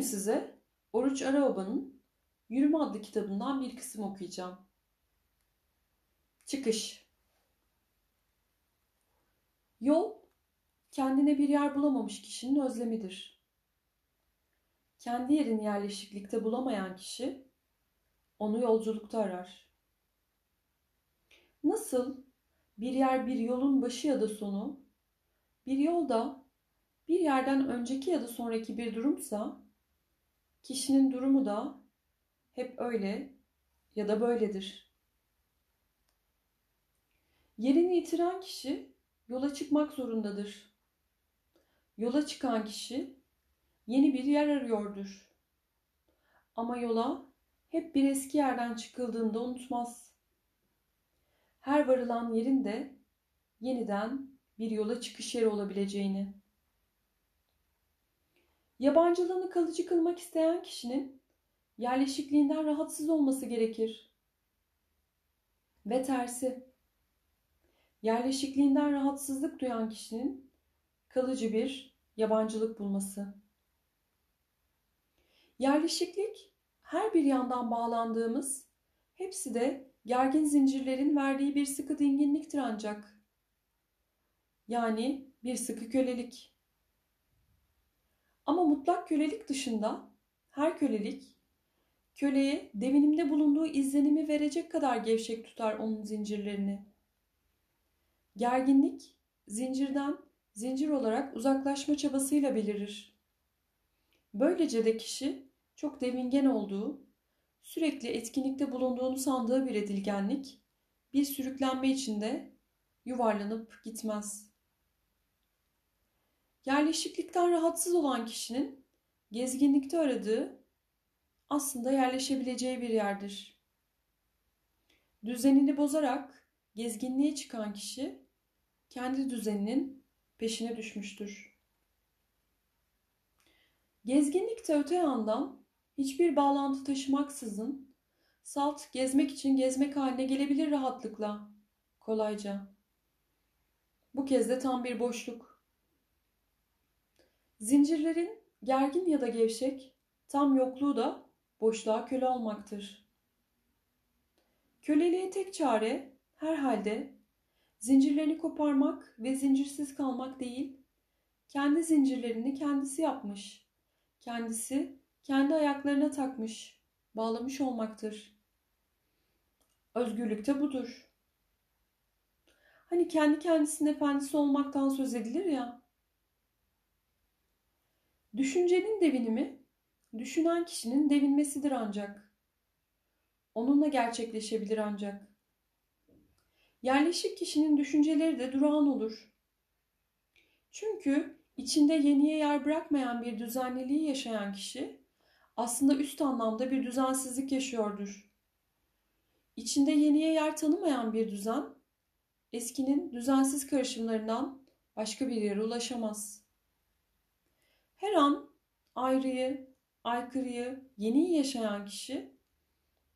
Bugün size Oruç Araoba'nın Yürüme adlı kitabından bir kısım okuyacağım. Çıkış Yol, kendine bir yer bulamamış kişinin özlemidir. Kendi yerini yerleşiklikte bulamayan kişi, onu yolculukta arar. Nasıl bir yer bir yolun başı ya da sonu, bir yolda bir yerden önceki ya da sonraki bir durumsa, kişinin durumu da hep öyle ya da böyledir. Yerini yitiren kişi yola çıkmak zorundadır. Yola çıkan kişi yeni bir yer arıyordur. Ama yola hep bir eski yerden çıkıldığında unutmaz. Her varılan yerin de yeniden bir yola çıkış yeri olabileceğini. Yabancılığını kalıcı kılmak isteyen kişinin yerleşikliğinden rahatsız olması gerekir. Ve tersi. Yerleşikliğinden rahatsızlık duyan kişinin kalıcı bir yabancılık bulması. Yerleşiklik her bir yandan bağlandığımız, hepsi de gergin zincirlerin verdiği bir sıkı dinginliktir ancak. Yani bir sıkı kölelik. Ama mutlak kölelik dışında her kölelik köleye devinimde bulunduğu izlenimi verecek kadar gevşek tutar onun zincirlerini. Gerginlik zincirden zincir olarak uzaklaşma çabasıyla belirir. Böylece de kişi çok devingen olduğu, sürekli etkinlikte bulunduğunu sandığı bir edilgenlik, bir sürüklenme içinde yuvarlanıp gitmez.'' Yerleşiklikten rahatsız olan kişinin gezginlikte aradığı aslında yerleşebileceği bir yerdir. Düzenini bozarak gezginliğe çıkan kişi kendi düzeninin peşine düşmüştür. Gezginlikte öte yandan hiçbir bağlantı taşımaksızın salt gezmek için gezmek haline gelebilir rahatlıkla, kolayca. Bu kez de tam bir boşluk. Zincirlerin gergin ya da gevşek, tam yokluğu da boşluğa köle olmaktır. Köleliğe tek çare herhalde zincirlerini koparmak ve zincirsiz kalmak değil, kendi zincirlerini kendisi yapmış, kendisi kendi ayaklarına takmış, bağlamış olmaktır. Özgürlük de budur. Hani kendi kendisinin efendisi olmaktan söz edilir ya, Düşüncenin devinimi, düşünen kişinin devinmesidir ancak. Onunla gerçekleşebilir ancak. Yerleşik kişinin düşünceleri de durağan olur. Çünkü içinde yeniye yer bırakmayan bir düzenliliği yaşayan kişi aslında üst anlamda bir düzensizlik yaşıyordur. İçinde yeniye yer tanımayan bir düzen eskinin düzensiz karışımlarından başka bir yere ulaşamaz.'' Her an ayrıyı, aykırıyı, yeniyi yaşayan kişi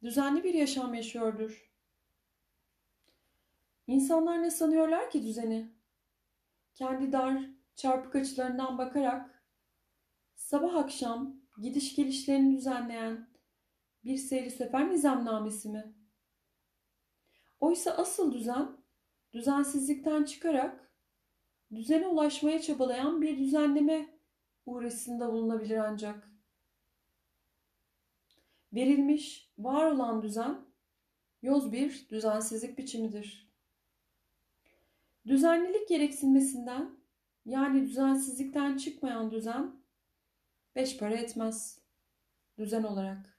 düzenli bir yaşam yaşıyordur. İnsanlar ne sanıyorlar ki düzeni? Kendi dar, çarpık açılarından bakarak sabah akşam gidiş gelişlerini düzenleyen bir seyri sefer nizamnamesi mi? Oysa asıl düzen düzensizlikten çıkarak düzene ulaşmaya çabalayan bir düzenleme uğraşısında bulunabilir ancak. Verilmiş, var olan düzen, yoz bir düzensizlik biçimidir. Düzenlilik gereksinmesinden, yani düzensizlikten çıkmayan düzen, beş para etmez düzen olarak.